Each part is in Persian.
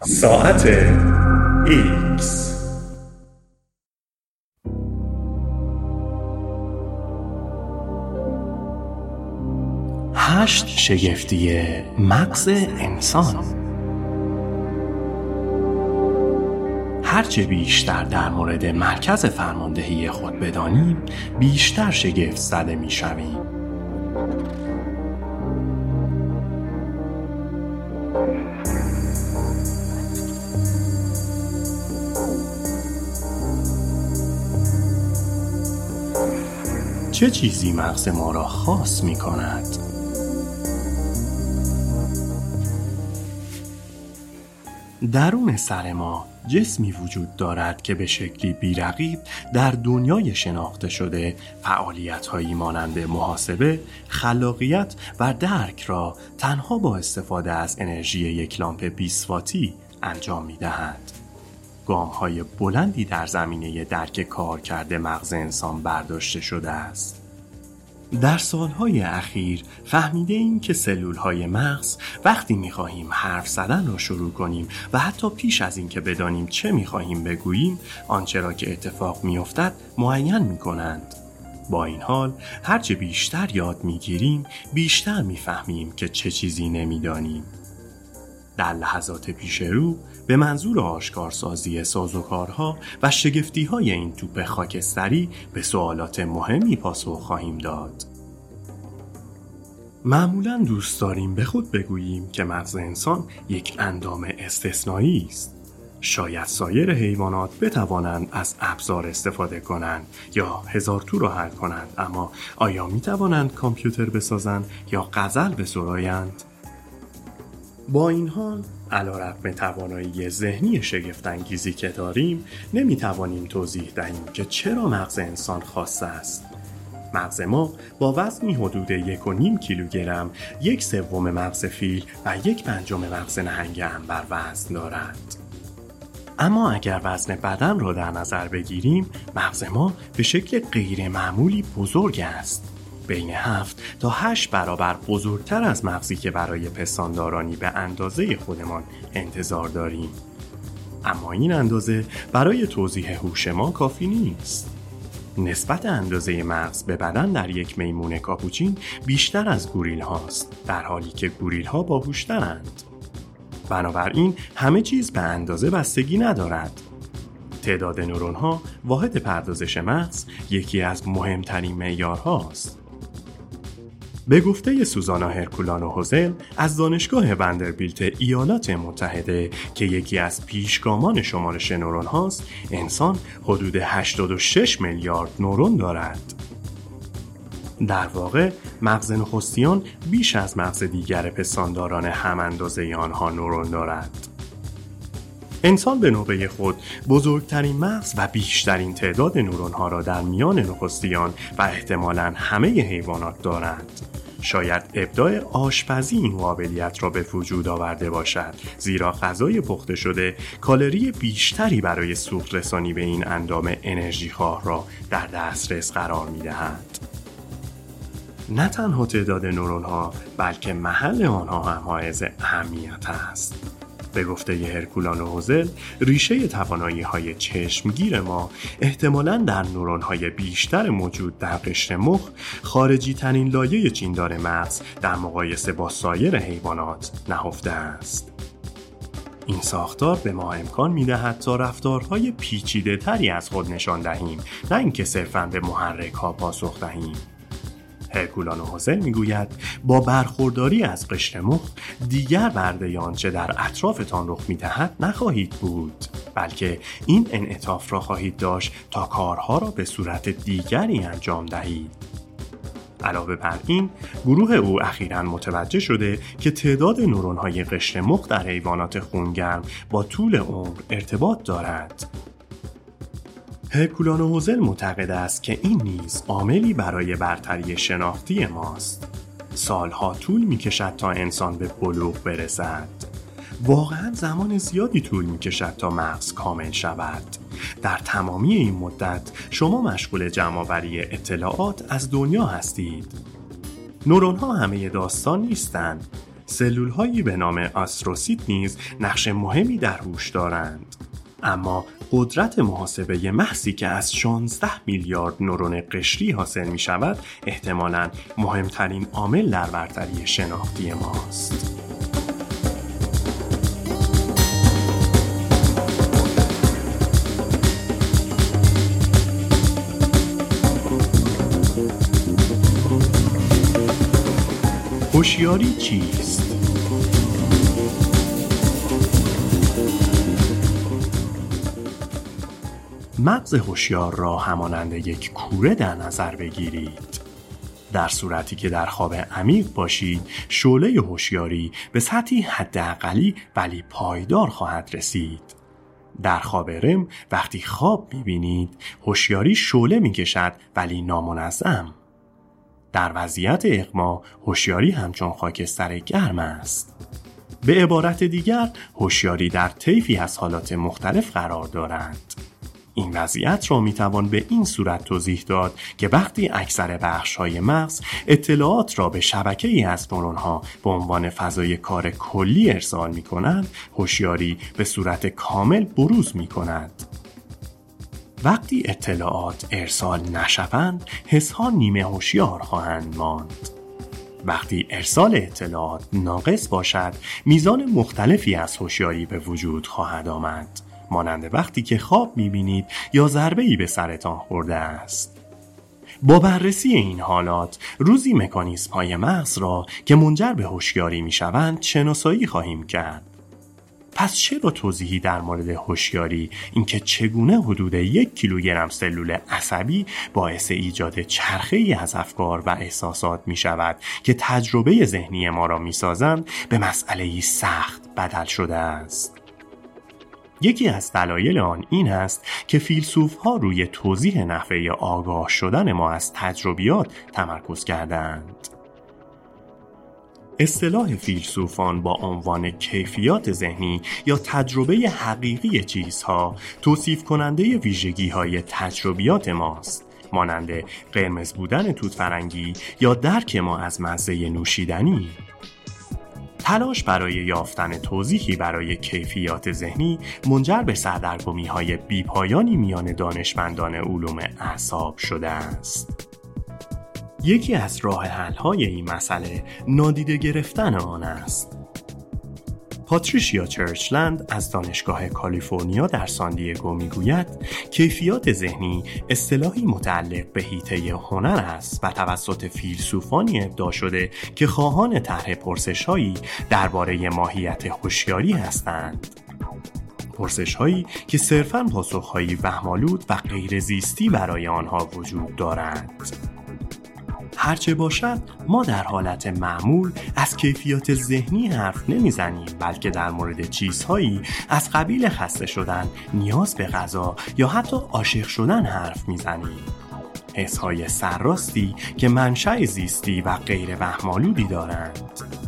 ساعت ایکس هشت شگفتی مغز انسان هرچه بیشتر در مورد مرکز فرماندهی خود بدانیم بیشتر شگفت زده می شویم. چه چیزی مغز ما را خاص می کند؟ درون سر ما جسمی وجود دارد که به شکلی بیرقیب در دنیای شناخته شده فعالیت هایی مانند محاسبه، خلاقیت و درک را تنها با استفاده از انرژی یک لامپ 20 واتی انجام می دهد. گام های بلندی در زمینه درک کار کرده مغز انسان برداشته شده است. در سالهای اخیر فهمیده این که سلول های مغز وقتی می‌خواهیم حرف زدن را شروع کنیم و حتی پیش از اینکه بدانیم چه می‌خواهیم بگوییم آنچه را که اتفاق میافتد معین می‌کنند با این حال هرچه بیشتر یاد می‌گیریم بیشتر می‌فهمیم که چه چیزی نمی‌دانیم در لحظات پیش رو به منظور آشکارسازی سازوکارها و شگفتی های این توپ خاکستری به سوالات مهمی پاسخ خواهیم داد. معمولا دوست داریم به خود بگوییم که مغز انسان یک اندام استثنایی است. شاید سایر حیوانات بتوانند از ابزار استفاده کنند یا هزار تو را حل کنند اما آیا می توانند کامپیوتر بسازند یا غزل بسرایند؟ با این حال علا رقم توانایی ذهنی شگفتانگیزی که داریم نمی توانیم توضیح دهیم که چرا مغز انسان خاص است. مغز ما با وزنی حدود یک و نیم کیلوگرم یک سوم مغز فیل و یک پنجم مغز نهنگ انبر وزن دارد اما اگر وزن بدن را در نظر بگیریم مغز ما به شکل غیر معمولی بزرگ است. بین 7 تا 8 برابر بزرگتر از مغزی که برای پستاندارانی به اندازه خودمان انتظار داریم. اما این اندازه برای توضیح هوش ما کافی نیست. نسبت اندازه مغز به بدن در یک میمون کاپوچین بیشتر از گوریل هاست در حالی که گوریل ها باهوشترند. بنابراین همه چیز به اندازه بستگی ندارد. تعداد نورون ها واحد پردازش مغز یکی از مهمترین معیارهاست. به گفته سوزانا هرکولان و هوزل از دانشگاه وندربیلت ایالات متحده که یکی از پیشگامان شمارش نورون هاست انسان حدود 86 میلیارد نورون دارد. در واقع مغز نخستیان بیش از مغز دیگر پستانداران هم اندازه آنها نورون دارد. انسان به نوبه خود بزرگترین مغز و بیشترین تعداد نورون ها را در میان نخستیان و احتمالا همه حیوانات دارند. شاید ابداع آشپزی این قابلیت را به وجود آورده باشد زیرا غذای پخته شده کالری بیشتری برای سوخت رسانی به این اندام انرژی خواه را در دسترس قرار می دهد. نه تنها تعداد نورون ها بلکه محل آنها هم حائز اهمیت است. به گفته هرکولان و هوزل ریشه توانایی های چشمگیر ما احتمالا در نورون های بیشتر موجود در قشر مخ خارجی ترین لایه چیندار مغز در مقایسه با سایر حیوانات نهفته است. این ساختار به ما امکان می دهد تا رفتارهای پیچیده تری از خود نشان دهیم نه اینکه صرفا به محرک ها پاسخ دهیم. هرکولان و حسین می‌گوید با برخورداری از قشر مخ دیگر برده آنچه در اطرافتان رخ می‌دهد نخواهید بود بلکه این انعطاف را خواهید داشت تا کارها را به صورت دیگری انجام دهید. علاوه بر این گروه او اخیرا متوجه شده که تعداد نورون های قشر مخ در حیوانات خونگرم با طول عمر ارتباط دارد. هرکولان هوزل معتقد است که این نیز عاملی برای برتری شناختی ماست. سالها طول می کشد تا انسان به بلوغ برسد. واقعا زمان زیادی طول می کشد تا مغز کامل شود. در تمامی این مدت شما مشغول جمعآوری اطلاعات از دنیا هستید. نورون ها همه داستان نیستند. سلول هایی به نام آستروسیت نیز نقش مهمی در هوش دارند. اما قدرت محاسبه محضی که از 16 میلیارد نورون قشری حاصل می شود احتمالا مهمترین عامل در برتری شناختی ماست. هوشیاری چیست؟ مغز هوشیار را همانند یک کوره در نظر بگیرید. در صورتی که در خواب عمیق باشید شعله هوشیاری به سطحی حداقلی ولی پایدار خواهد رسید. در خواب رم وقتی خواب می‌بینید هوشیاری شعله می‌کشد ولی نامنظم. در وضعیت اغما هوشیاری همچون خاکستر گرم است. به عبارت دیگر هوشیاری در طیفی از حالات مختلف قرار دارند. این وضعیت را می توان به این صورت توضیح داد که وقتی اکثر بخش های مغز اطلاعات را به شبکه ای از نورون ها به عنوان فضای کار کلی ارسال می کنند هوشیاری به صورت کامل بروز می کند وقتی اطلاعات ارسال نشوند حسها نیمه هوشیار خواهند ماند. وقتی ارسال اطلاعات ناقص باشد میزان مختلفی از هوشیاری به وجود خواهد آمد. مانند وقتی که خواب می‌بینید یا ضربه ای به سرتان خورده است. با بررسی این حالات روزی مکانیزم های مغز را که منجر به هوشیاری می‌شوند شناسایی خواهیم کرد. پس چرا توضیحی در مورد هوشیاری اینکه چگونه حدود یک کیلوگرم سلول عصبی باعث ایجاد چرخه ای از افکار و احساسات می شود که تجربه ذهنی ما را می سازند به مسئله سخت بدل شده است. یکی از دلایل آن این است که فیلسوف ها روی توضیح نحوه آگاه شدن ما از تجربیات تمرکز کردند. اصطلاح فیلسوفان با عنوان کیفیات ذهنی یا تجربه حقیقی چیزها توصیف کننده ویژگی های تجربیات ماست مانند قرمز بودن توت فرنگی یا درک ما از مزه نوشیدنی تلاش برای یافتن توضیحی برای کیفیات ذهنی منجر به سردرگمی های بیپایانی میان دانشمندان علوم اعصاب شده است. یکی از راه حل های این مسئله نادیده گرفتن آن است. پاتریشیا چرچلند از دانشگاه کالیفرنیا در ساندیگو می‌گوید کیفیات ذهنی اصطلاحی متعلق به هیته هنر است و توسط فیلسوفانی ابداع شده که خواهان طرح پرسشهایی درباره ماهیت هوشیاری هستند پرسش هایی که صرفاً پاسخهایی وهمالود و غیرزیستی برای آنها وجود دارند. هرچه باشد ما در حالت معمول از کیفیات ذهنی حرف نمی‌زنیم بلکه در مورد چیزهایی از قبیل خسته شدن نیاز به غذا یا حتی عاشق شدن حرف می‌زنیم. حسهای سرراستی که منشأ زیستی و غیر وهمالودی دارند.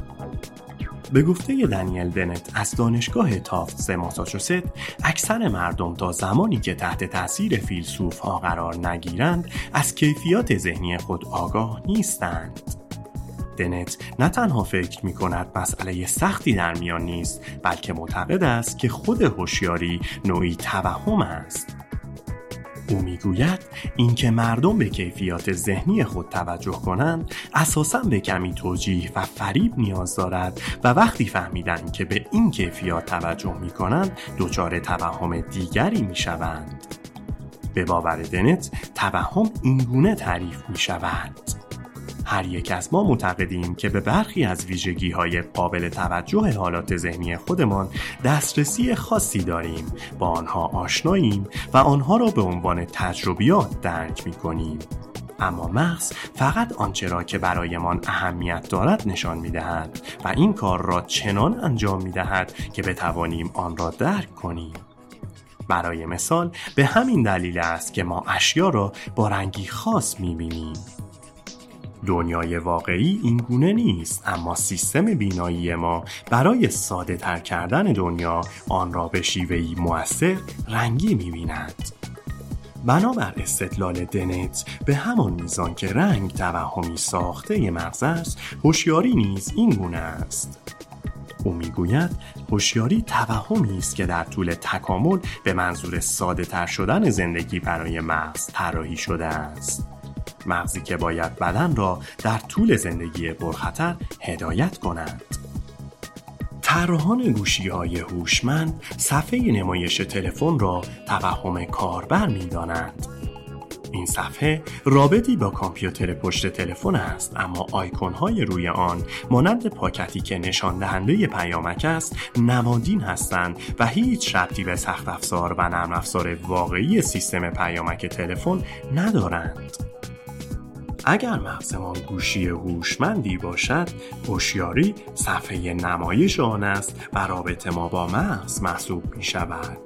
به گفته دنیل دنت از دانشگاه تافتس ماساچوست اکثر مردم تا زمانی که تحت تاثیر فیلسوف ها قرار نگیرند از کیفیات ذهنی خود آگاه نیستند. دنت نه تنها فکر می کند مسئله سختی در میان نیست بلکه معتقد است که خود هوشیاری نوعی توهم است. او می‌گوید اینکه مردم به کیفیات ذهنی خود توجه کنند اساسا به کمی توجیه و فریب نیاز دارد و وقتی فهمیدن که به این کیفیات توجه می کنند دچار توهم دیگری می شوند. به باور دنت توهم اینگونه تعریف می شود هر یک از ما معتقدیم که به برخی از ویژگی های قابل توجه حالات ذهنی خودمان دسترسی خاصی داریم با آنها آشناییم و آنها را به عنوان تجربیات درک می کنیم اما مغز فقط آنچه را که برایمان اهمیت دارد نشان می دهد و این کار را چنان انجام می دهد که بتوانیم آن را درک کنیم. برای مثال به همین دلیل است که ما اشیا را با رنگی خاص می بینیم دنیای واقعی این گونه نیست اما سیستم بینایی ما برای ساده تر کردن دنیا آن را به شیوهی موثر رنگی می بیند. بنابر استدلال دنت به همان میزان که رنگ توهمی ساخته مغز است هوشیاری نیز این گونه است او می‌گوید هوشیاری توهمی است که در طول تکامل به منظور ساده تر شدن زندگی برای مغز طراحی شده است مغزی که باید بدن را در طول زندگی پرخطر هدایت کند طراحان گوشی های هوشمند صفحه نمایش تلفن را توهم کاربر می دانند. این صفحه رابطی با کامپیوتر پشت تلفن است اما آیکون های روی آن مانند پاکتی که نشان دهنده پیامک است نمادین هستند و هیچ ربطی به سخت افزار و نرم افزار واقعی سیستم پیامک تلفن ندارند. اگر مغزمان گوشی هوشمندی باشد هوشیاری صفحه نمایش آن است و رابطه ما با مغز محسوب می شود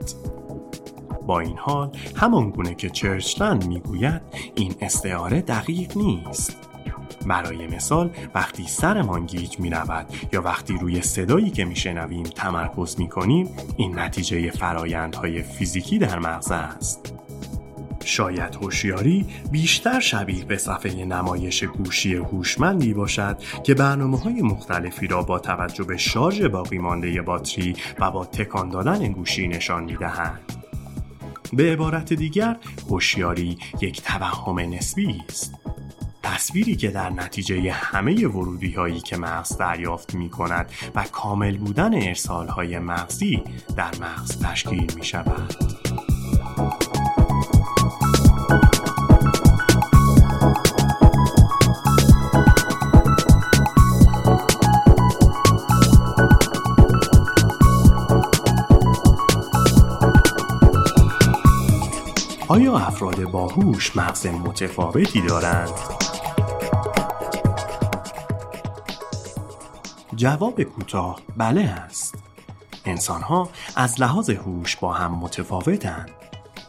با این حال همان گونه که چرچلند می‌گوید این استعاره دقیق نیست. برای مثال وقتی سرمان گیج می رود یا وقتی روی صدایی که می شنویم تمرکز می کنیم این نتیجه فرایندهای فیزیکی در مغز است. شاید هوشیاری بیشتر شبیه به صفحه نمایش گوشی هوشمندی باشد که برنامه های مختلفی را با توجه به شارژ باقی مانده باتری و با تکان دادن گوشی نشان می دهد. به عبارت دیگر هوشیاری یک توهم نسبی است تصویری که در نتیجه همه ورودی هایی که مغز دریافت می کند و کامل بودن ارسال های مغزی در مغز تشکیل می شود. آیا افراد باهوش مغز متفاوتی دارند؟ جواب کوتاه بله است. انسان ها از لحاظ هوش با هم متفاوتند.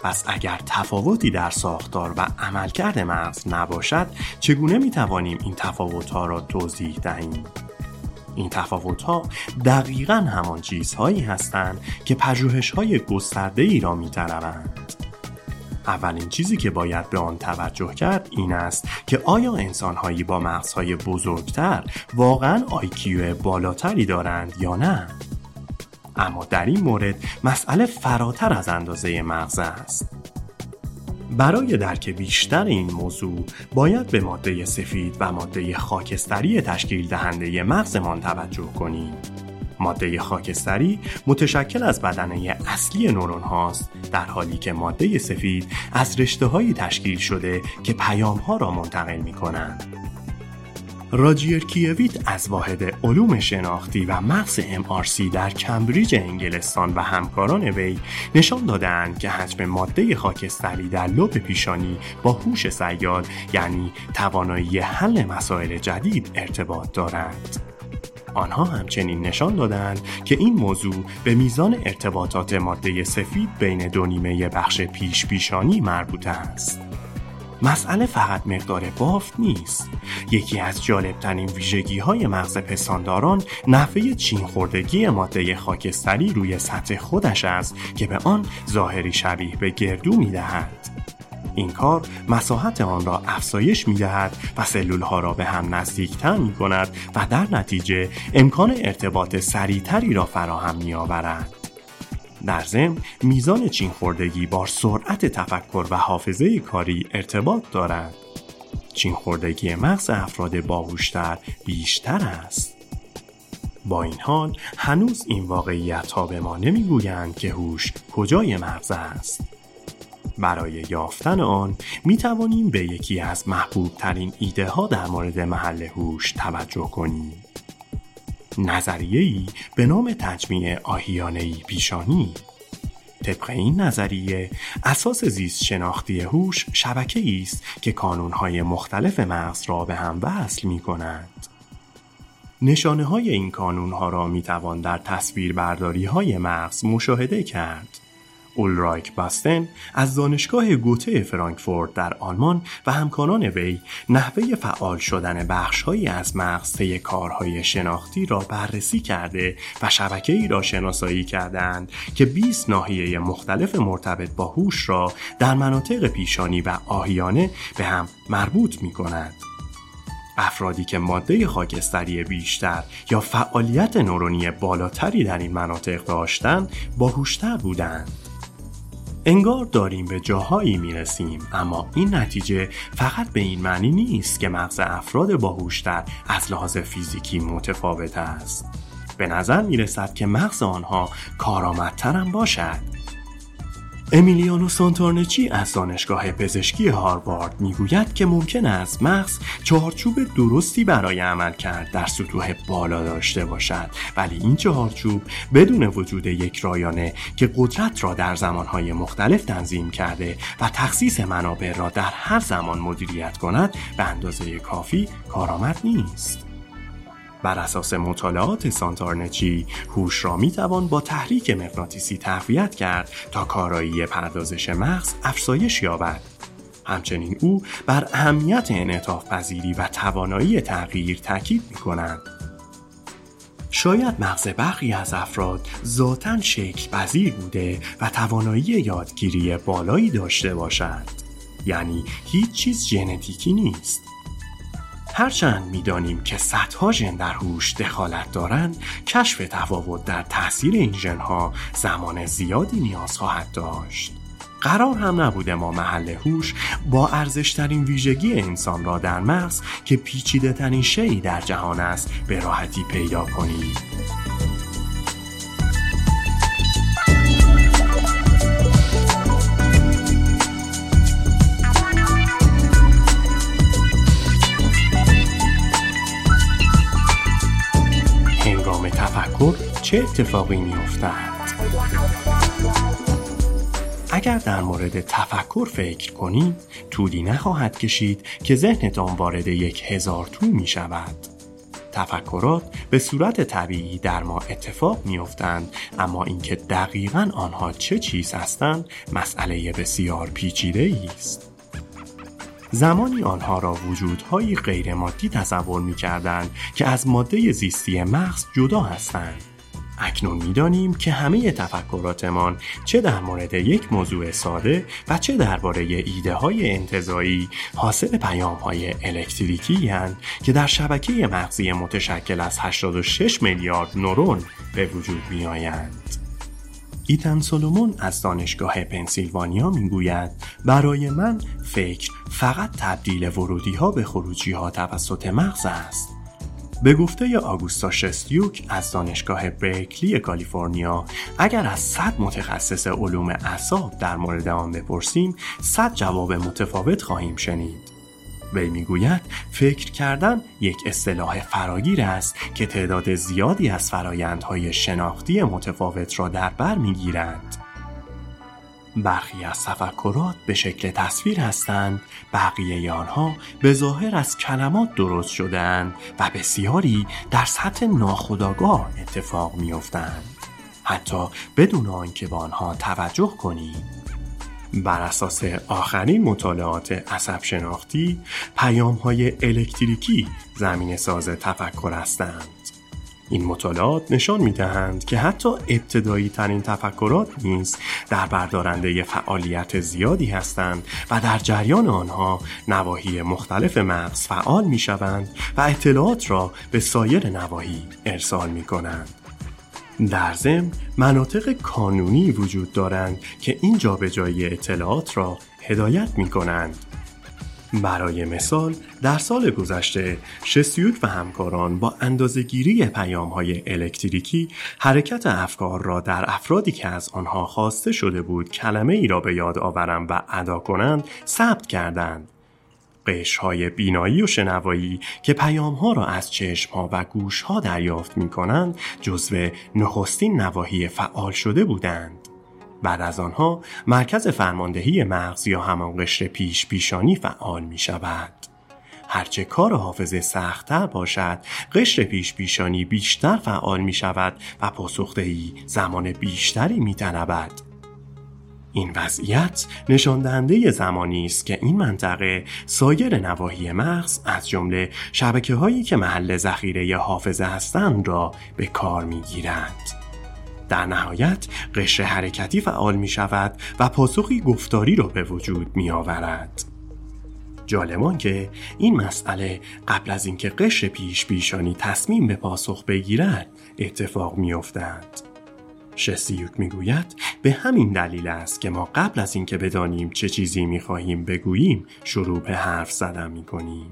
پس اگر تفاوتی در ساختار و عملکرد مغز نباشد چگونه می توانیم این تفاوت ها را توضیح دهیم؟ این تفاوت ها دقیقا همان چیزهایی هستند که پژوهش های گسترده ای را می اولین چیزی که باید به آن توجه کرد این است که آیا انسانهایی با مغزهای بزرگتر واقعا آیکیو بالاتری دارند یا نه؟ اما در این مورد مسئله فراتر از اندازه مغز است. برای درک بیشتر این موضوع باید به ماده سفید و ماده خاکستری تشکیل دهنده مغزمان توجه کنیم. ماده خاکستری متشکل از بدنه اصلی نورون هاست در حالی که ماده سفید از رشته هایی تشکیل شده که پیام ها را منتقل می کنند. راجیر کیویت از واحد علوم شناختی و مغز MRC در کمبریج انگلستان و همکاران وی نشان دادند که حجم ماده خاکستری در لب پیشانی با هوش سیاد یعنی توانایی حل مسائل جدید ارتباط دارند. آنها همچنین نشان دادند که این موضوع به میزان ارتباطات ماده سفید بین دو نیمه بخش پیش پیشانی مربوط است. مسئله فقط مقدار بافت نیست یکی از جالبترین ویژگی های مغز پستانداران نحوه چین خوردگی ماده خاکستری روی سطح خودش است که به آن ظاهری شبیه به گردو می دهد. این کار مساحت آن را افزایش می دهد و سلول ها را به هم نزدیکتر می کند و در نتیجه امکان ارتباط سریعتری را فراهم می آورد. در ضمن میزان چین خوردگی با سرعت تفکر و حافظه کاری ارتباط دارد. چین خوردگی مغز افراد باهوشتر بیشتر است. با این حال هنوز این واقعیت ها به ما نمی‌گویند که هوش کجای مغز است. برای یافتن آن می توانیم به یکی از محبوب ترین ایده ها در مورد محل هوش توجه کنیم. نظریه‌ای به نام تجمیع آهیانه‌ای پیشانی طبق این نظریه اساس زیست شناختی هوش شبکه است که کانونهای مختلف مغز را به هم وصل می کنند. نشانه های این کانون ها را می توان در تصویر برداری های مغز مشاهده کرد. اولرایک باستن از دانشگاه گوته فرانکفورت در آلمان و همکاران وی نحوه فعال شدن بخشهایی از مغز طی کارهای شناختی را بررسی کرده و شبکه ای را شناسایی کردند که 20 ناحیه مختلف مرتبط با هوش را در مناطق پیشانی و آهیانه به هم مربوط می کند. افرادی که ماده خاکستری بیشتر یا فعالیت نورونی بالاتری در این مناطق داشتند باهوشتر بودند انگار داریم به جاهایی می‌رسیم. اما این نتیجه فقط به این معنی نیست که مغز افراد باهوشتر از لحاظ فیزیکی متفاوت است. به نظر می رسد که مغز آنها کارآمدتر باشد. امیلیانو سانتورنچی از دانشگاه پزشکی هاروارد می‌گوید که ممکن است مغز چهارچوب درستی برای عمل کرد در سطوح بالا داشته باشد. ولی این چهارچوب بدون وجود یک رایانه که قدرت را در زمانهای مختلف تنظیم کرده و تخصیص منابع را در هر زمان مدیریت کند به اندازه کافی کارآمد نیست. بر اساس مطالعات سانتارنچی هوش را می توان با تحریک مغناطیسی تقویت کرد تا کارایی پردازش مغز افزایش یابد. همچنین او بر اهمیت انعطاف پذیری و توانایی تغییر تاکید می کند. شاید مغز برخی از افراد ذاتا شکل پذیر بوده و توانایی یادگیری بالایی داشته باشد. یعنی هیچ چیز ژنتیکی نیست. هرچند می‌دانیم که صدها ژن در هوش دخالت دارند کشف تفاوت در تاثیر این ژنها زمان زیادی نیاز خواهد داشت. قرار هم نبوده ما محل هوش با ارزشترین ویژگی انسان را در مغز که پیچیده ترین در جهان است به راحتی پیدا کنیم. چه اتفاقی میافتد؟ اگر در مورد تفکر فکر کنید طولی نخواهد کشید که ذهنتان وارد یک هزار تو می شود تفکرات به صورت طبیعی در ما اتفاق میافتند اما اینکه دقیقا آنها چه چیز هستند مسئله بسیار پیچیده است. زمانی آنها را وجودهایی غیرمادی تصور می کردند که از ماده زیستی مغز جدا هستند. اکنون می‌دانیم که همه تفکراتمان چه در مورد یک موضوع ساده و چه درباره ایده های انتظایی حاصل پیام های الکتریکی هستند که در شبکه مغزی متشکل از 86 میلیارد نورون به وجود می آیند. ایتن سولومون از دانشگاه پنسیلوانیا می‌گوید برای من فکر فقط تبدیل ورودی ها به خروجی ها توسط مغز است به گفته آگوستا شستیوک از دانشگاه برکلی کالیفرنیا اگر از صد متخصص علوم اعصاب در مورد آن بپرسیم صد جواب متفاوت خواهیم شنید. وی می‌گوید فکر کردن یک اصطلاح فراگیر است که تعداد زیادی از فرایندهای شناختی متفاوت را در بر می‌گیرد برخی از تفکرات به شکل تصویر هستند بقیه آنها به ظاهر از کلمات درست شدهاند و بسیاری در سطح ناخودآگاه اتفاق میافتند. حتی بدون آنکه به آنها توجه کنید بر اساس آخرین مطالعات عصب شناختی پیام های الکتریکی زمین ساز تفکر هستند. این مطالعات نشان می دهند که حتی ابتدایی ترین تفکرات نیز در بردارنده فعالیت زیادی هستند و در جریان آنها نواحی مختلف مغز فعال می شوند و اطلاعات را به سایر نواحی ارسال می کنند. در ضمن مناطق کانونی وجود دارند که این جابجایی اطلاعات را هدایت می کنند برای مثال در سال گذشته شستیوک و همکاران با اندازهگیری پیام های الکتریکی حرکت افکار را در افرادی که از آنها خواسته شده بود کلمه ای را به یاد آورند و ادا کنند ثبت کردند های بینایی و شنوایی که پیام ها را از چشم ها و گوش ها دریافت می کنند جزو نخستین نواحی فعال شده بودند. بعد از آنها مرکز فرماندهی مغز یا همان قشر پیش پیشانی فعال می شود. هرچه کار حافظه سختتر باشد قشر پیش پیشانی بیشتر فعال می شود و پاسخدهی زمان بیشتری می تنبد. این وضعیت نشان دهنده زمانی است که این منطقه سایر نواحی مغز از جمله شبکه هایی که محل ذخیره حافظه هستند را به کار می گیرند. در نهایت قشر حرکتی فعال می شود و پاسخی گفتاری را به وجود می آورد. جالبان که این مسئله قبل از اینکه قشر پیش پیشانی تصمیم به پاسخ بگیرد اتفاق می افتد. شستیوک می‌گوید به همین دلیل است که ما قبل از اینکه بدانیم چه چیزی می‌خواهیم بگوییم شروع به حرف زدن می‌کنیم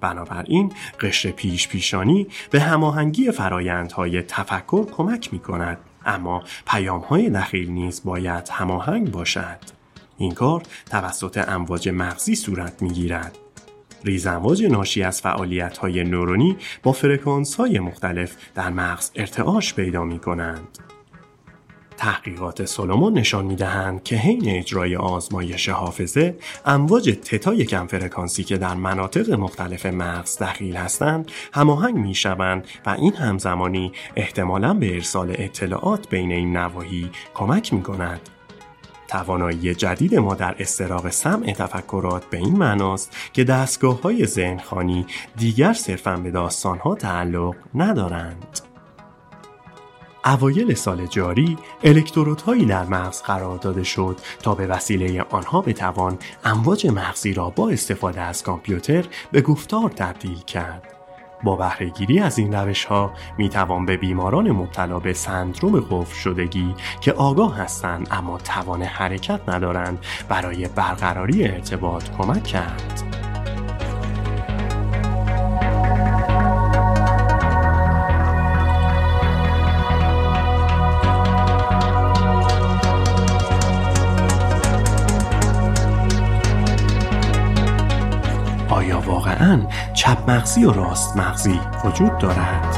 بنابراین قشر پیش پیشانی به هماهنگی فرایندهای تفکر کمک می کند اما پیام های دخیل نیز باید هماهنگ باشد. این کار توسط امواج مغزی صورت می گیرد ریز امواج ناشی از فعالیت های نورونی با فرکانس های مختلف در مغز ارتعاش پیدا می کنند. تحقیقات سولومون نشان می دهند که حین اجرای آزمایش حافظه امواج تتای کم فرکانسی که در مناطق مختلف مغز دخیل هستند هماهنگ می شوند و این همزمانی احتمالا به ارسال اطلاعات بین این نواحی کمک می کند. توانایی جدید ما در استراق سمع تفکرات به این معناست که دستگاه های ذهنخانی دیگر صرفا به داستان ها تعلق ندارند. اوایل سال جاری الکترودهایی در مغز قرار داده شد تا به وسیله آنها بتوان امواج مغزی را با استفاده از کامپیوتر به گفتار تبدیل کرد. با بهرهگیری از این روش ها می توان به بیماران مبتلا به سندروم قفل شدگی که آگاه هستند اما توان حرکت ندارند برای برقراری ارتباط کمک کرد. چپ مغزی و راست مغزی وجود دارد؟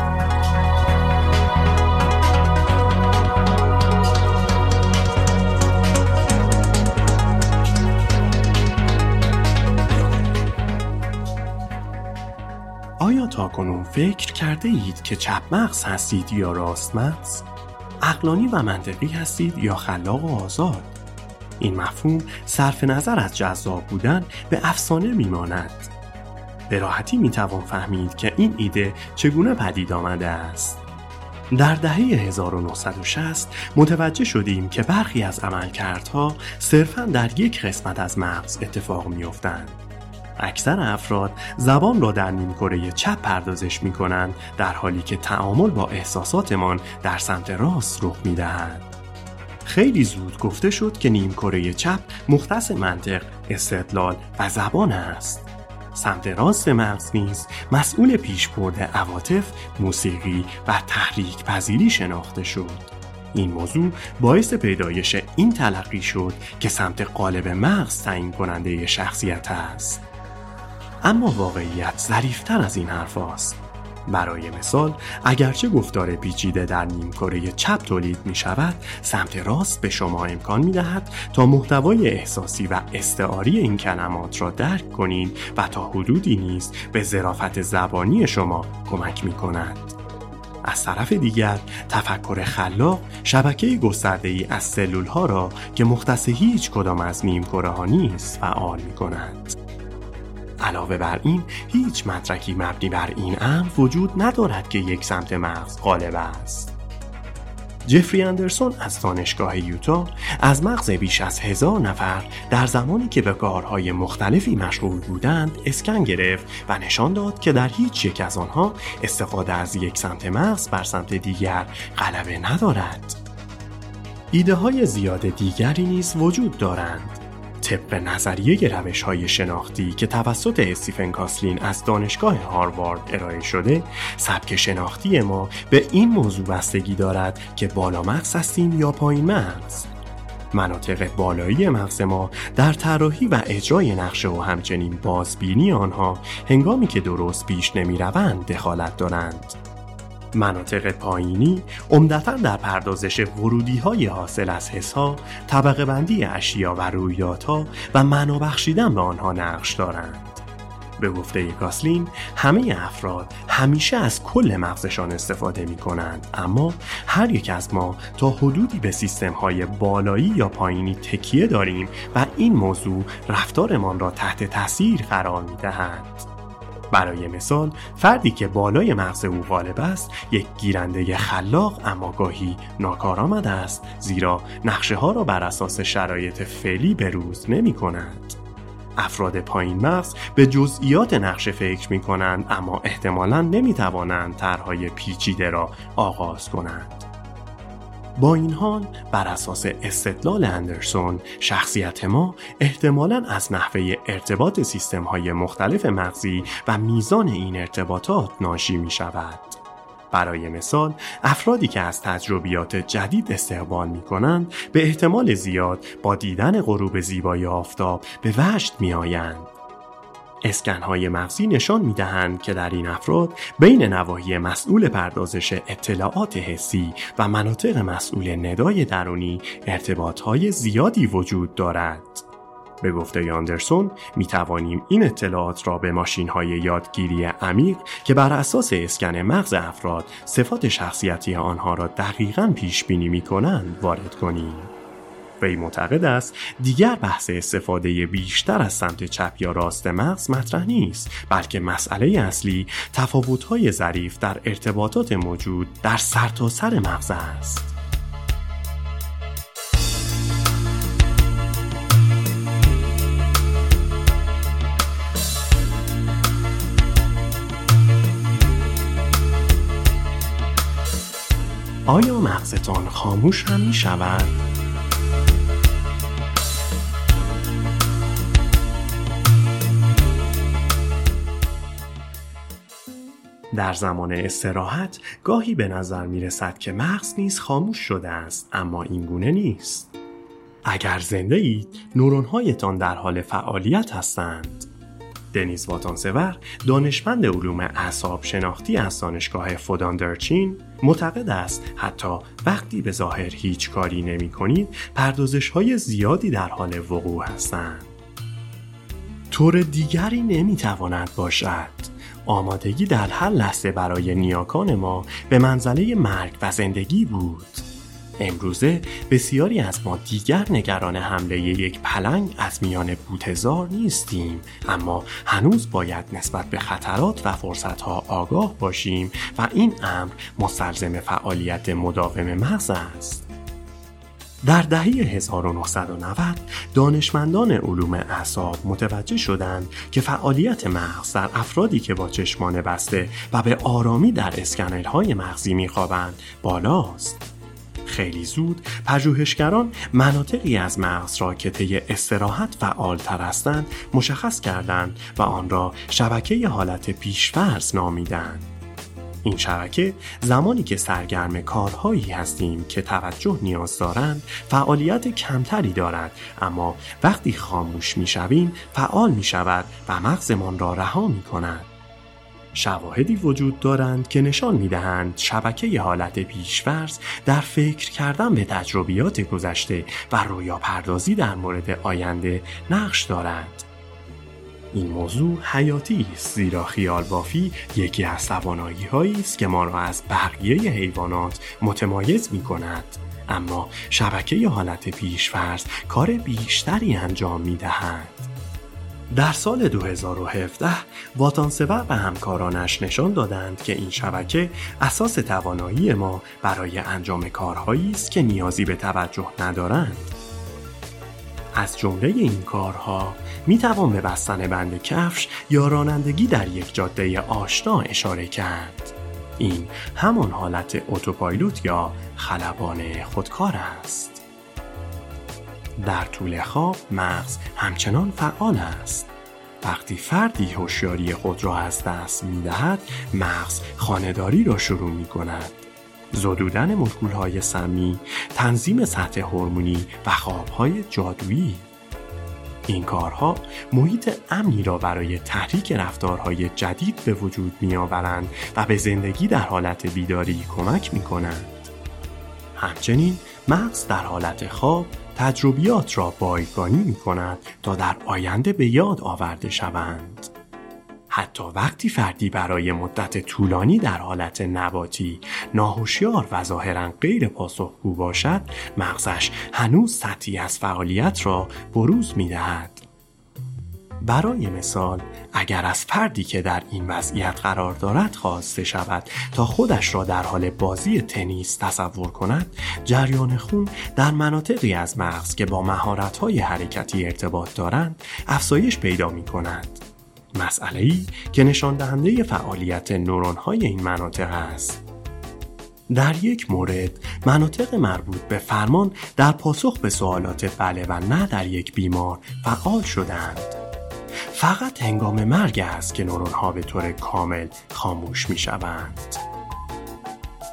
آیا تا کنون فکر کرده اید که چپ مغز هستید یا راست مغز؟ اقلانی و منطقی هستید یا خلاق و آزاد؟ این مفهوم صرف نظر از جذاب بودن به افسانه میماند به راحتی می‌توان فهمید که این ایده چگونه پدید آمده است. در دهه 1960 متوجه شدیم که برخی از عملکردها صرفا در یک قسمت از مغز اتفاق میافتند. اکثر افراد زبان را در نیمکره چپ پردازش می کنند در حالی که تعامل با احساساتمان در سمت راست رخ می دهد. خیلی زود گفته شد که نیمکره چپ مختص منطق، استدلال و زبان است. سمت راست مغز نیز مسئول پیشبرد عواطف، موسیقی و تحریک پذیری شناخته شد. این موضوع باعث پیدایش این تلقی شد که سمت قالب مغز تعیین کننده شخصیت است. اما واقعیت ظریفتر از این حرف است. برای مثال اگرچه گفتار پیچیده در نیمکره چپ تولید می شود سمت راست به شما امکان می دهد تا محتوای احساسی و استعاری این کلمات را درک کنید و تا حدودی نیز به ظرافت زبانی شما کمک می کند. از طرف دیگر تفکر خلاق شبکه گسترده ای از سلول ها را که مختص هیچ کدام از نیمکره ها نیست فعال می کند. علاوه بر این هیچ مدرکی مبنی بر این امر وجود ندارد که یک سمت مغز غالب است جفری اندرسون از دانشگاه یوتا از مغز بیش از هزار نفر در زمانی که به کارهای مختلفی مشغول بودند اسکن گرفت و نشان داد که در هیچ یک از آنها استفاده از یک سمت مغز بر سمت دیگر غلبه ندارد. ایده های زیاد دیگری نیز وجود دارند طبق نظریه روش های شناختی که توسط استیفن کاسلین از دانشگاه هاروارد ارائه شده سبک شناختی ما به این موضوع بستگی دارد که بالا مغز هستیم یا پایین مغز. مناطق بالایی مغز ما در طراحی و اجرای نقشه و همچنین بازبینی آنها هنگامی که درست پیش نمی روند دخالت دارند. مناطق پایینی عمدتا در پردازش ورودی های حاصل از حس ها، طبقه بندی اشیا و رویدادها و معنا بخشیدن به آنها نقش دارند. به گفته گاسلین همه افراد همیشه از کل مغزشان استفاده می کنند اما هر یک از ما تا حدودی به سیستم های بالایی یا پایینی تکیه داریم و این موضوع رفتارمان را تحت تاثیر قرار می دهد. برای مثال فردی که بالای مغز او غالب است یک گیرنده خلاق اما گاهی ناکارآمد است زیرا نقشه ها را بر اساس شرایط فعلی بروز نمی کند. افراد پایین مغز به جزئیات نقشه فکر می کنند اما احتمالا نمی توانند طرحهای پیچیده را آغاز کنند. با این حال بر اساس استدلال اندرسون شخصیت ما احتمالا از نحوه ارتباط سیستم های مختلف مغزی و میزان این ارتباطات ناشی می شود. برای مثال افرادی که از تجربیات جدید استقبال می کنند به احتمال زیاد با دیدن غروب زیبای آفتاب به وجد می آیند. اسکن های مغزی نشان می دهند که در این افراد بین نواحی مسئول پردازش اطلاعات حسی و مناطق مسئول ندای درونی ارتباط های زیادی وجود دارد. به گفته آندرسون می توانیم این اطلاعات را به ماشین های یادگیری عمیق که بر اساس اسکن مغز افراد صفات شخصیتی آنها را دقیقا پیش بینی می کنند وارد کنیم. وی معتقد است دیگر بحث استفاده بیشتر از سمت چپ یا راست مغز مطرح نیست بلکه مسئله اصلی تفاوت‌های ظریف در ارتباطات موجود در سرتاسر سر مغز است آیا مغزتان خاموش هم می شود؟ در زمان استراحت گاهی به نظر می رسد که مغز نیز خاموش شده است اما این گونه نیست. اگر زنده اید نورون هایتان در حال فعالیت هستند. دنیز واتانسور دانشمند علوم اعصاب شناختی از دانشگاه فوداندرچین معتقد است حتی وقتی به ظاهر هیچ کاری نمی کنید پردازش های زیادی در حال وقوع هستند. طور دیگری نمی تواند باشد. آمادگی در هر لحظه برای نیاکان ما به منزله مرگ و زندگی بود. امروزه بسیاری از ما دیگر نگران حمله یک پلنگ از میان بوتزار نیستیم اما هنوز باید نسبت به خطرات و فرصتها آگاه باشیم و این امر مستلزم فعالیت مداوم مغز است. در دهه 1990 دانشمندان علوم اعصاب متوجه شدند که فعالیت مغز در افرادی که با چشمان بسته و به آرامی در اسکنرهای مغزی میخوابند بالاست. خیلی زود پژوهشگران مناطقی از مغز را که طی استراحت فعالتر هستند مشخص کردند و آن را شبکه حالت پیشفرض نامیدند. این شبکه زمانی که سرگرم کارهایی هستیم که توجه نیاز دارند فعالیت کمتری دارد اما وقتی خاموش می شویم فعال می شود و مغزمان را رها می کند. شواهدی وجود دارند که نشان می دهند شبکه حالت پیشورز در فکر کردن به تجربیات گذشته و رویا پردازی در مورد آینده نقش دارند. این موضوع حیاتی است زیرا خیال بافی یکی از توانایی هایی است که ما را از بقیه حیوانات متمایز می کند اما شبکه حالت پیشفرض کار بیشتری انجام می دهد. در سال 2017 واتانسور و همکارانش نشان دادند که این شبکه اساس توانایی ما برای انجام کارهایی است که نیازی به توجه ندارند. از جمله این کارها می توان به بستن بند کفش یا رانندگی در یک جاده آشنا اشاره کرد. این همان حالت اتوپایلوت یا خلبان خودکار است. در طول خواب مغز همچنان فعال است. وقتی فردی هوشیاری خود را از دست می دهد، مغز خانداری را شروع می کند. زدودن مولکول های سمی، تنظیم سطح هورمونی و خوابهای جادویی این کارها محیط امنی را برای تحریک رفتارهای جدید به وجود می و به زندگی در حالت بیداری کمک می کنند. همچنین مغز در حالت خواب تجربیات را بایگانی می کند تا در آینده به یاد آورده شوند. حتی وقتی فردی برای مدت طولانی در حالت نباتی ناهوشیار و ظاهرا غیر پاسخگو باشد مغزش هنوز سطحی از فعالیت را بروز می دهد. برای مثال اگر از فردی که در این وضعیت قرار دارد خواسته شود تا خودش را در حال بازی تنیس تصور کند جریان خون در مناطقی از مغز که با مهارت‌های حرکتی ارتباط دارند افزایش پیدا می کند مسئله ای که نشان دهنده فعالیت نورون های این مناطق است در یک مورد مناطق مربوط به فرمان در پاسخ به سوالات بله و نه در یک بیمار فعال شدند فقط هنگام مرگ است که نورون ها به طور کامل خاموش می شوند.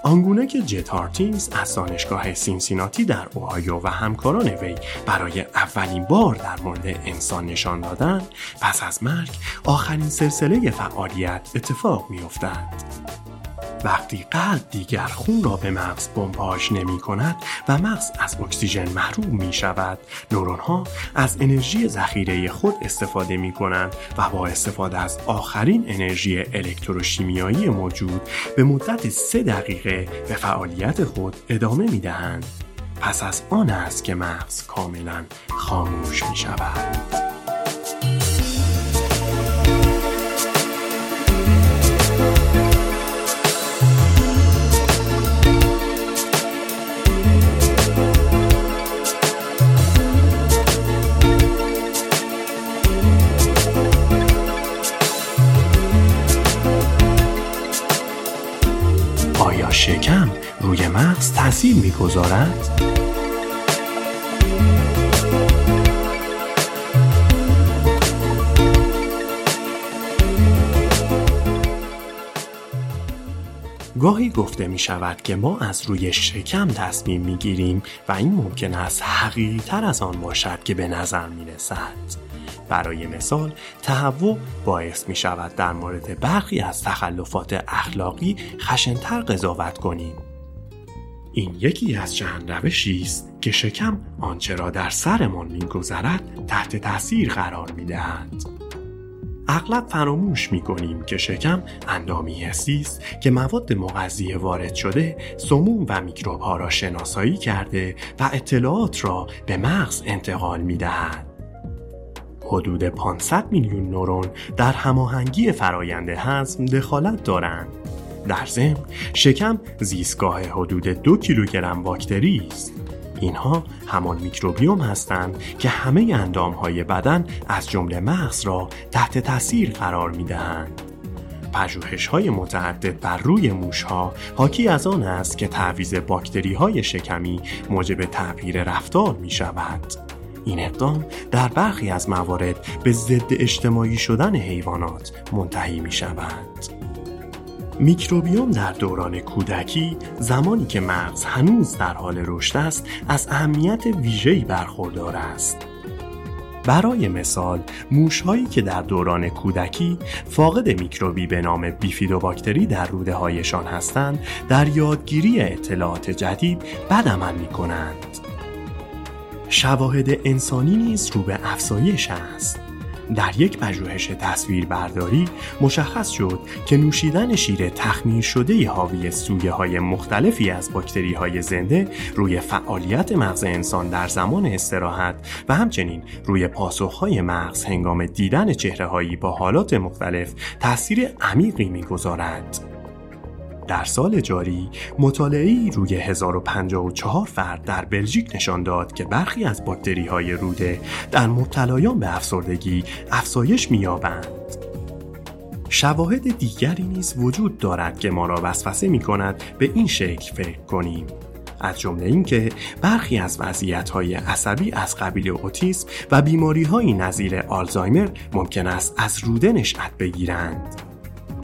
آنگونه که جت هارتینز از دانشگاه سینسیناتی در اوهایو و همکاران وی برای اولین بار در مورد انسان نشان دادند پس از مرگ آخرین سلسله فعالیت اتفاق میافتد. وقتی قلب دیگر خون را به مغز بمباژ نمی کند و مغز از اکسیژن محروم می شود نورون ها از انرژی ذخیره خود استفاده می کنند و با استفاده از آخرین انرژی الکتروشیمیایی موجود به مدت سه دقیقه به فعالیت خود ادامه می دهند پس از آن است که مغز کاملا خاموش می شود. مغز تاثیر می‌گذارد؟ گاهی گفته می شود که ما از روی شکم تصمیم می گیریم و این ممکن است حقیقی تر از آن باشد که به نظر می رسد. برای مثال تهوع باعث می شود در مورد برخی از تخلفات اخلاقی خشنتر قضاوت کنیم این یکی از چند روشی است که شکم آنچه را در سرمان میگذرد تحت تاثیر قرار می‌دهد اغلب فراموش می کنیم که شکم اندامی حسی است که مواد مغذی وارد شده سموم و میکروب ها را شناسایی کرده و اطلاعات را به مغز انتقال می دهد. حدود 500 میلیون نورون در هماهنگی فرایند هضم دخالت دارند. در ضمن شکم زیستگاه حدود دو کیلوگرم باکتری است. اینها همان میکروبیوم هستند که همه اندام های بدن از جمله مغز را تحت تاثیر قرار می دهند. پژوهش های متعدد بر روی موش ها حاکی از آن است که تعویز باکتری های شکمی موجب تغییر رفتار می شود. این اقدام در برخی از موارد به ضد اجتماعی شدن حیوانات منتهی می شود. میکروبیوم در دوران کودکی زمانی که مغز هنوز در حال رشد است از اهمیت ویژه‌ای برخوردار است. برای مثال موشهایی که در دوران کودکی فاقد میکروبی به نام بیفیدوباکتری در روده هایشان هستند در یادگیری اطلاعات جدید بد عمل می کنند. شواهد انسانی نیز رو به افزایش است در یک پژوهش تصویربرداری مشخص شد که نوشیدن شیر تخمیر شده حاوی سویه های مختلفی از باکتری های زنده روی فعالیت مغز انسان در زمان استراحت و همچنین روی پاسخهای مغز هنگام دیدن چهره هایی با حالات مختلف تاثیر عمیقی می‌گذارد. در سال جاری مطالعه روی 1054 فرد در بلژیک نشان داد که برخی از باکتری های روده در مبتلایان به افسردگی افزایش می‌یابند. شواهد دیگری نیز وجود دارد که ما را وسوسه می کند به این شکل فکر کنیم. از جمله اینکه برخی از وضعیت‌های عصبی از قبیل اوتیسم و بیماری‌هایی نظیر آلزایمر ممکن است از روده نشأت بگیرند.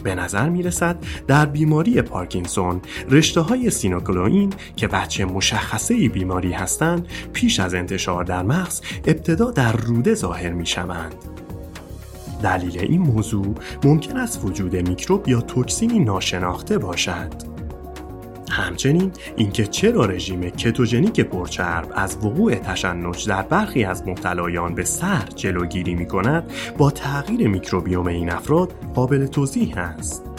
به نظر می رسد در بیماری پارکینسون رشته های سینوکلوئین که بچه مشخصه بیماری هستند پیش از انتشار در مغز ابتدا در روده ظاهر می شوند. دلیل این موضوع ممکن است وجود میکروب یا توکسینی ناشناخته باشد. همچنین اینکه چرا رژیم کتوژنیک پرچرب از وقوع تشنج در برخی از مبتلایان به سر جلوگیری می کند با تغییر میکروبیوم این افراد قابل توضیح است.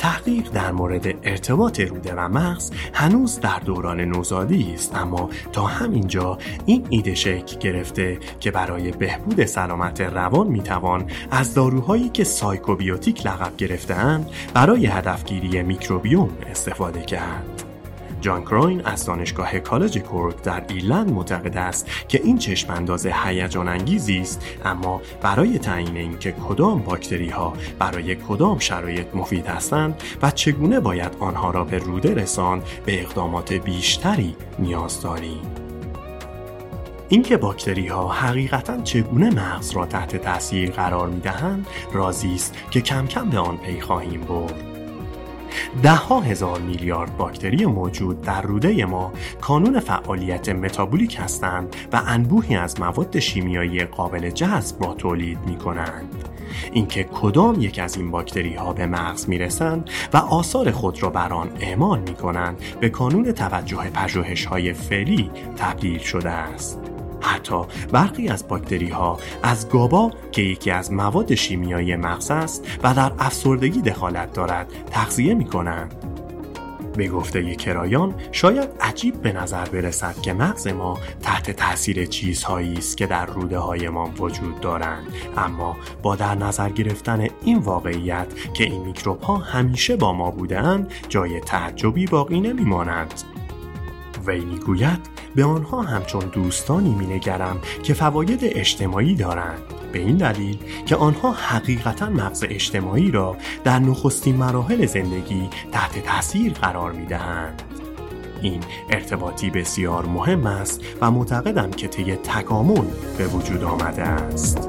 تحقیق در مورد ارتباط روده و مغز هنوز در دوران نوزادی است اما تا همینجا این ایده شکل گرفته که برای بهبود سلامت روان می‌توان از داروهایی که psychobiotic لقب گرفتهاند برای هدفگیری میکروبیوم استفاده کرد. جان کراین از دانشگاه کالج کورک در ایرلند معتقد است که این چشم انداز هیجان انگیزی است اما برای تعیین اینکه کدام باکتری ها برای کدام شرایط مفید هستند و چگونه باید آنها را به روده رساند به اقدامات بیشتری نیاز داریم. اینکه باکتری ها حقیقتا چگونه مغز را تحت تاثیر قرار می دهند رازی است که کم کم به آن پی خواهیم برد. ده ها هزار میلیارد باکتری موجود در روده ما کانون فعالیت متابولیک هستند و انبوهی از مواد شیمیایی قابل جذب را تولید می کنند. اینکه کدام یک از این باکتری ها به مغز می رسند و آثار خود را بر آن اعمال می کنند به کانون توجه پژوهش های فعلی تبدیل شده است. حتی برخی از باکتری ها از گابا که یکی از مواد شیمیایی مغز است و در افسردگی دخالت دارد تغذیه می کنند. به گفته کرایان شاید عجیب به نظر برسد که مغز ما تحت تاثیر چیزهایی است که در روده های ما وجود دارند اما با در نظر گرفتن این واقعیت که این میکروب ها همیشه با ما بودند جای تعجبی باقی نمیماند وی می‌گوید به آنها همچون دوستانی مینگرم که فواید اجتماعی دارند به این دلیل که آنها حقیقتا مغز اجتماعی را در نخستین مراحل زندگی تحت تاثیر قرار می دهند. این ارتباطی بسیار مهم است و معتقدم که طی تکامل به وجود آمده است.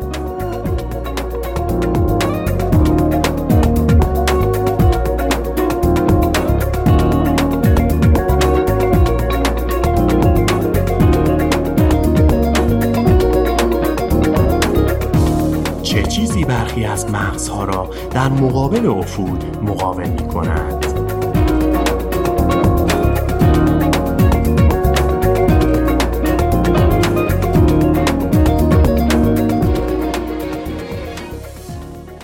برخی از مغزها را در مقابل افول مقاوم می کند.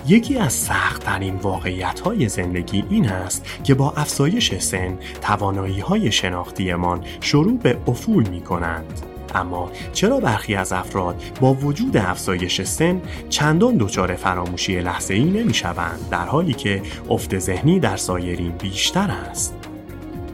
یکی از سختترین واقعیت های زندگی این است که با افزایش سن توانایی های شناختیمان شروع به افول می کنند. اما چرا برخی از افراد با وجود افزایش سن چندان دچار فراموشی لحظه ای نمی شوند در حالی که افت ذهنی در سایرین بیشتر است؟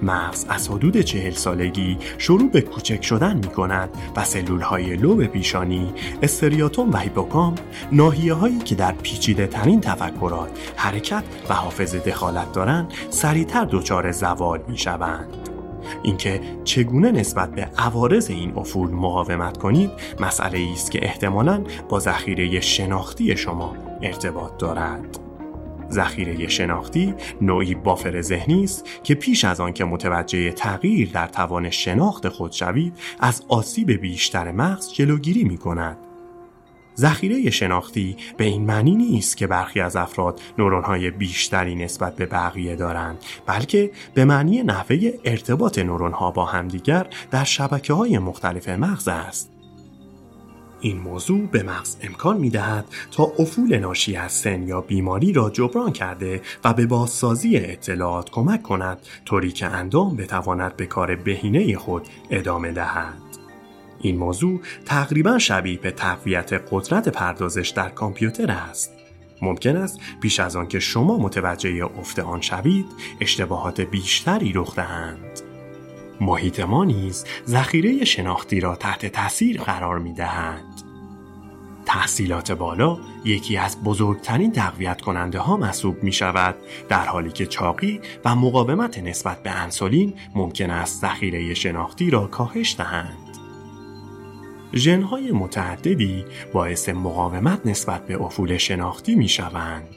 مغز از حدود چهل سالگی شروع به کوچک شدن می کند و سلول های لوب پیشانی، استریاتوم و هیپوکام ناحیه هایی که در پیچیده ترین تفکرات، حرکت و حافظه دخالت دارند سریعتر دچار زوال می شوند. اینکه چگونه نسبت به عوارض این افول مقاومت کنید مسئله است که احتمالاً با ذخیره شناختی شما ارتباط دارد. ذخیره شناختی نوعی بافر ذهنی است که پیش از آن که متوجه تغییر در توان شناخت خود شوید از آسیب بیشتر مغز جلوگیری می کند ذخیره شناختی به این معنی نیست که برخی از افراد نورونهای بیشتری نسبت به بقیه دارند بلکه به معنی نحوه ارتباط نورونها با همدیگر در شبکه های مختلف مغز است این موضوع به مغز امکان می دهد تا افول ناشی از سن یا بیماری را جبران کرده و به بازسازی اطلاعات کمک کند طوری که اندام بتواند به کار بهینه خود ادامه دهد. این موضوع تقریبا شبیه به تقویت قدرت پردازش در کامپیوتر است. ممکن است پیش از آن که شما متوجه افت آن شوید اشتباهات بیشتری رخ دهند. محیط ما نیز ذخیره شناختی را تحت تاثیر قرار می دهند. تحصیلات بالا یکی از بزرگترین تقویت کننده ها محسوب می شود در حالی که چاقی و مقاومت نسبت به انسولین ممکن است ذخیره شناختی را کاهش دهند. ژنهای متعددی باعث مقاومت نسبت به افول شناختی می شوند.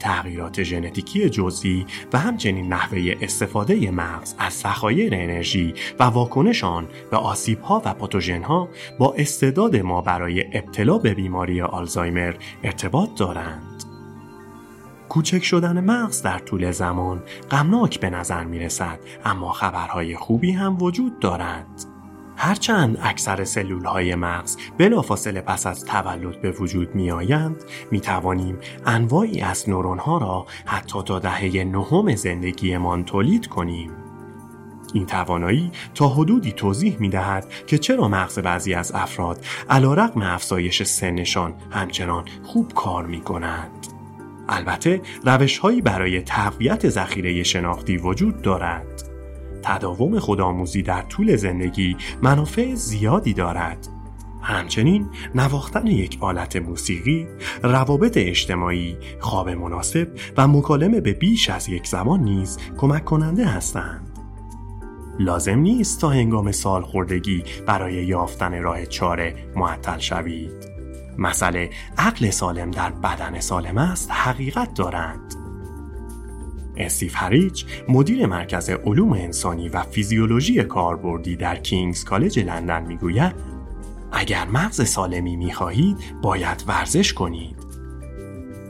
تغییرات ژنتیکی جزئی و همچنین نحوه استفاده مغز از ذخایر انرژی و واکنش آن به آسیبها و پاتوژنها با استعداد ما برای ابتلا به بیماری آلزایمر ارتباط دارند. کوچک شدن مغز در طول زمان غمناک به نظر می رسد اما خبرهای خوبی هم وجود دارد. هرچند اکثر سلول های مغز بلافاصله پس از تولد به وجود می آیند می توانیم انواعی از نورون ها را حتی تا دهه نهم زندگیمان تولید کنیم. این توانایی تا حدودی توضیح می دهد که چرا مغز بعضی از افراد علا رقم افزایش سنشان همچنان خوب کار می کند. البته روش هایی برای تقویت ذخیره شناختی وجود دارد. تداوم خودآموزی در طول زندگی منافع زیادی دارد. همچنین نواختن یک آلت موسیقی، روابط اجتماعی، خواب مناسب و مکالمه به بیش از یک زمان نیز کمک کننده هستند. لازم نیست تا هنگام سالخوردگی برای یافتن راه چاره معطل شوید. مسئله عقل سالم در بدن سالم است حقیقت دارند. استیف هریچ مدیر مرکز علوم انسانی و فیزیولوژی کاربردی در کینگز کالج لندن می‌گوید اگر مغز سالمی می‌خواهید باید ورزش کنید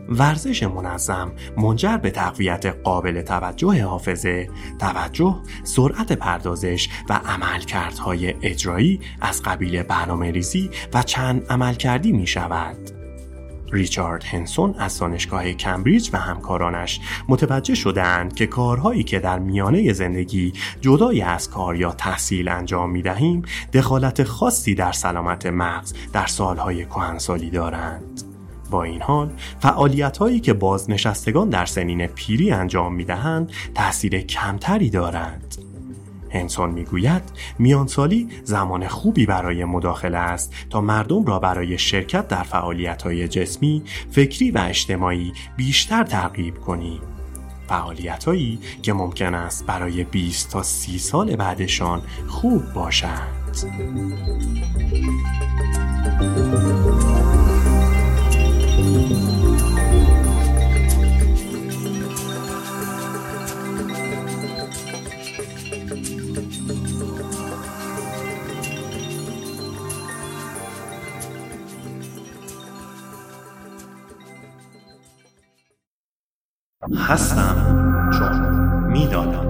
ورزش منظم منجر به تقویت قابل توجه حافظه، توجه، سرعت پردازش و عملکردهای اجرایی از قبیل برنامه ریزی و چند عملکردی می شود. ریچارد هنسون از دانشگاه کمبریج و همکارانش متوجه شدند که کارهایی که در میانه زندگی جدای از کار یا تحصیل انجام می دهیم دخالت خاصی در سلامت مغز در سالهای کهنسالی دارند. با این حال فعالیت هایی که بازنشستگان در سنین پیری انجام می دهند تأثیر کمتری دارند. هنسون می‌گوید میانسالی زمان خوبی برای مداخله است تا مردم را برای شرکت در فعالیت های جسمی، فکری و اجتماعی بیشتر ترغیب کنیم. فعالیت هایی که ممکن است برای 20 تا 30 سال بعدشان خوب باشد. هستم چون می‌دانم.